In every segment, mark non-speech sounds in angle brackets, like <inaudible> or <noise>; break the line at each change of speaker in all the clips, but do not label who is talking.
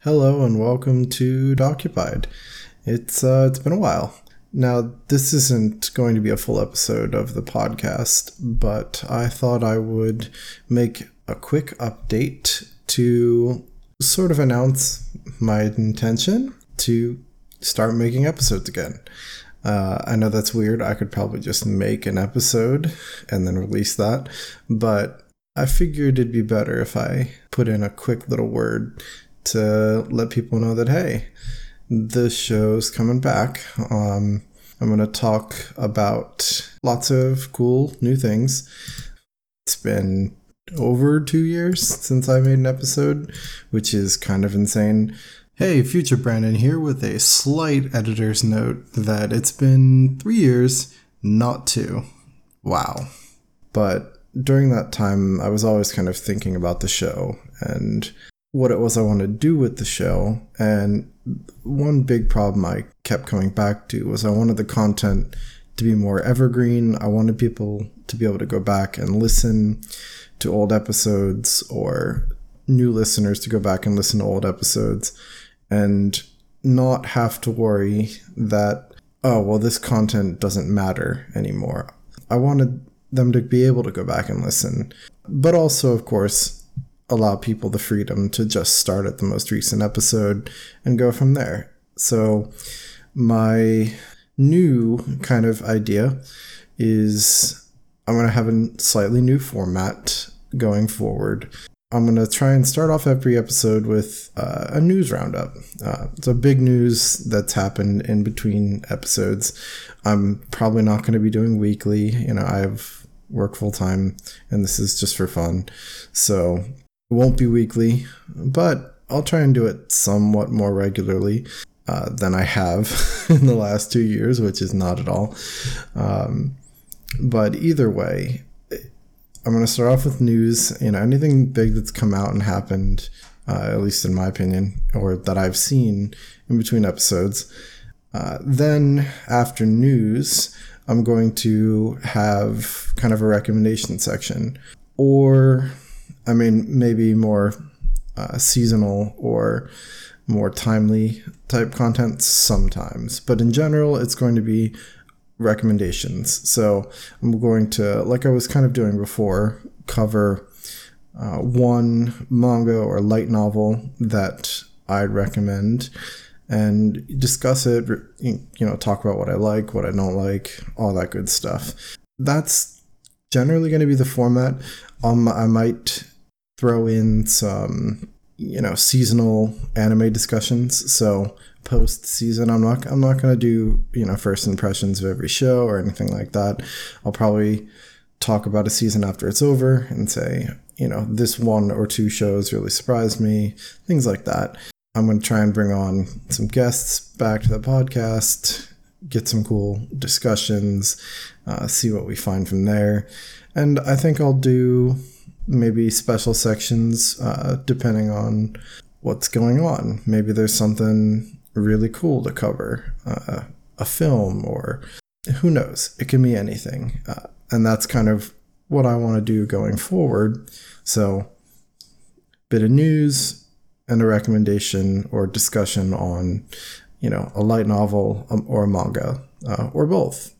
Hello and welcome to Dokupied. It's uh, it's been a while. Now, this isn't going to be a full episode of the podcast, but I thought I would make a quick update to sort of announce my intention to start making episodes again. Uh, I know that's weird. I could probably just make an episode and then release that, but I figured it'd be better if I put in a quick little word to let people know that, hey, the show's coming back. Um, I'm going to talk about lots of cool new things. It's been over two years since I made an episode, which is kind of insane. Hey, future Brandon here with a slight editor's note that it's been three years, not two. Wow. But during that time, I was always kind of thinking about the show and what it was I wanted to do with the show. And one big problem I kept coming back to was I wanted the content to be more evergreen. I wanted people to be able to go back and listen to old episodes or new listeners to go back and listen to old episodes and not have to worry that, oh, well, this content doesn't matter anymore. I wanted them to be able to go back and listen, but also, of course, allow people the freedom to just start at the most recent episode and go from there. So, my new kind of idea is I'm going to have a slightly new format going forward. I'm going to try and start off every episode with uh, a news roundup. Uh, so, big news that's happened in between episodes. I'm probably not going to be doing weekly. You know, I have work full time and this is just for fun. So, won't be weekly, but I'll try and do it somewhat more regularly uh, than I have <laughs> in the last two years, which is not at all. Um, but either way, I'm going to start off with news. You know, anything big that's come out and happened, uh, at least in my opinion, or that I've seen in between episodes. Uh, then after news, I'm going to have kind of a recommendation section, or I mean, maybe more uh, seasonal or more timely type content sometimes, but in general, it's going to be recommendations. So I'm going to, like I was kind of doing before, cover uh, one manga or light novel that I'd recommend and discuss it, you know, talk about what I like, what I don't like, all that good stuff. That's generally going to be the format. Um, I might throw in some you know seasonal anime discussions. So post season i'm not i'm not going to do you know first impressions of every show or anything like that. I'll probably talk about a season after it's over and say you know this one or two shows really surprised me things like that. I'm going to try and bring on some guests back to the podcast get some cool discussions uh, see what we find from there. And i think i'll do maybe special sections uh, depending on what's going on. Maybe there's something really cool to cover, uh, a film, or who knows? It can be anything. Uh, and that's kind of what I want to do going forward. So, bit of news and a recommendation or discussion on, you know, a light novel um, or a manga uh, or both.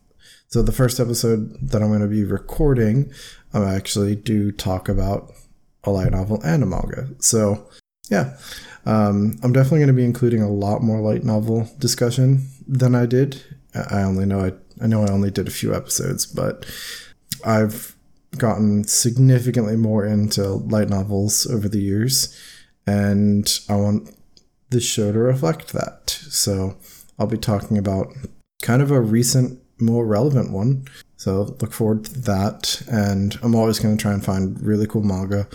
So the first episode that I'm going to be recording, I actually do talk about a light novel and a manga. So yeah, um, I'm definitely going to be including a lot more light novel discussion than I did. I only know I, I know I only did a few episodes, but I've gotten significantly more into light novels over the years, and I want this show to reflect that. So I'll be talking about kind of a recent more relevant one. So look forward to that. And I'm always going to try and find really cool manga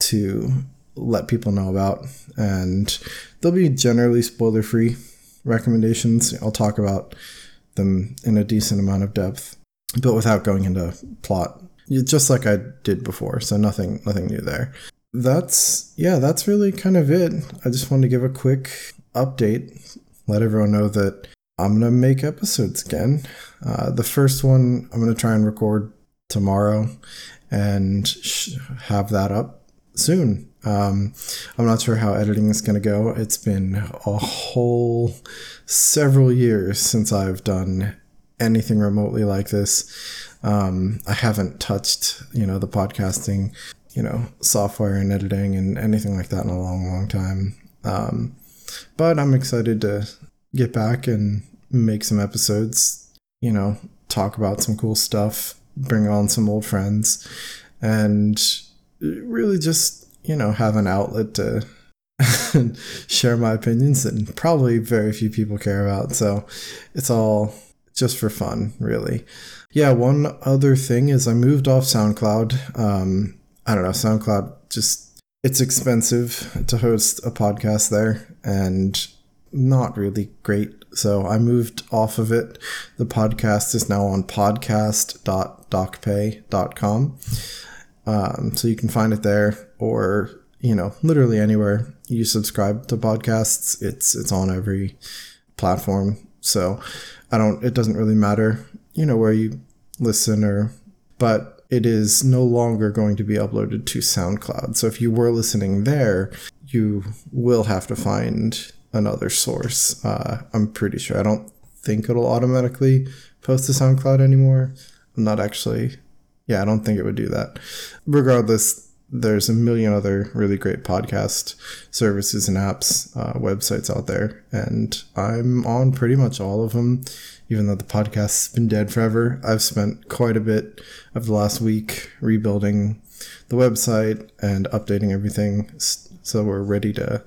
to let people know about. And they'll be generally spoiler free recommendations. I'll talk about them in a decent amount of depth, but without going into plot, just like I did before. So nothing, nothing new there. That's yeah, that's really kind of it. I just wanted to give a quick update, let everyone know that I'm gonna make episodes again. Uh, the first one I'm gonna try and record tomorrow and sh- have that up soon. Um, I'm not sure how editing is to go. It's been a whole several years since I've done anything remotely like this. Um, I haven't touched, you know, the podcasting, you know, software and editing and anything like that in a long, long time. Um, but I'm excited to get back and make some episodes, you know, talk about some cool stuff, bring on some old friends, and really just, you know, have an outlet to <laughs> share my opinions that probably very few people care about. So it's all just for fun, really. Yeah, one other thing is I moved off SoundCloud. Um, I don't know, SoundCloud just it's expensive to host a podcast there and not really great. So I moved off of it. The podcast is now on podcast.dokupe.com. Um, so you can find it there or, you know, literally anywhere you subscribe to podcasts. It's it's on every platform. So I don't it doesn't really matter, you know, where you listen or but it is no longer going to be uploaded to SoundCloud. So if you were listening there, you will have to find another source. Uh, I'm pretty sure. I don't think it'll automatically post to SoundCloud anymore. I'm not actually. Yeah, I don't think it would do that. Regardless, there's a million other really great podcast services and apps, uh, websites out there, and I'm on pretty much all of them even though the podcast's been dead forever. I've spent quite a bit of the last week rebuilding the website and updating everything so we're ready to,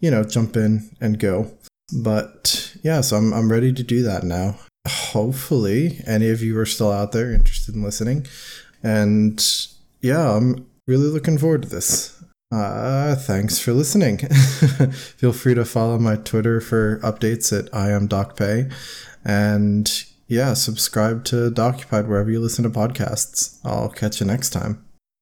you know, jump in and go. But yeah, so I'm, I'm ready to do that now. Hopefully, any of you are still out there interested in listening. And yeah, I'm really looking forward to this. Uh, thanks for listening. <laughs> Feel free to follow my Twitter for updates at I am Dokupe. And yeah, subscribe to Dokupied wherever you listen to podcasts. I'll catch you next time.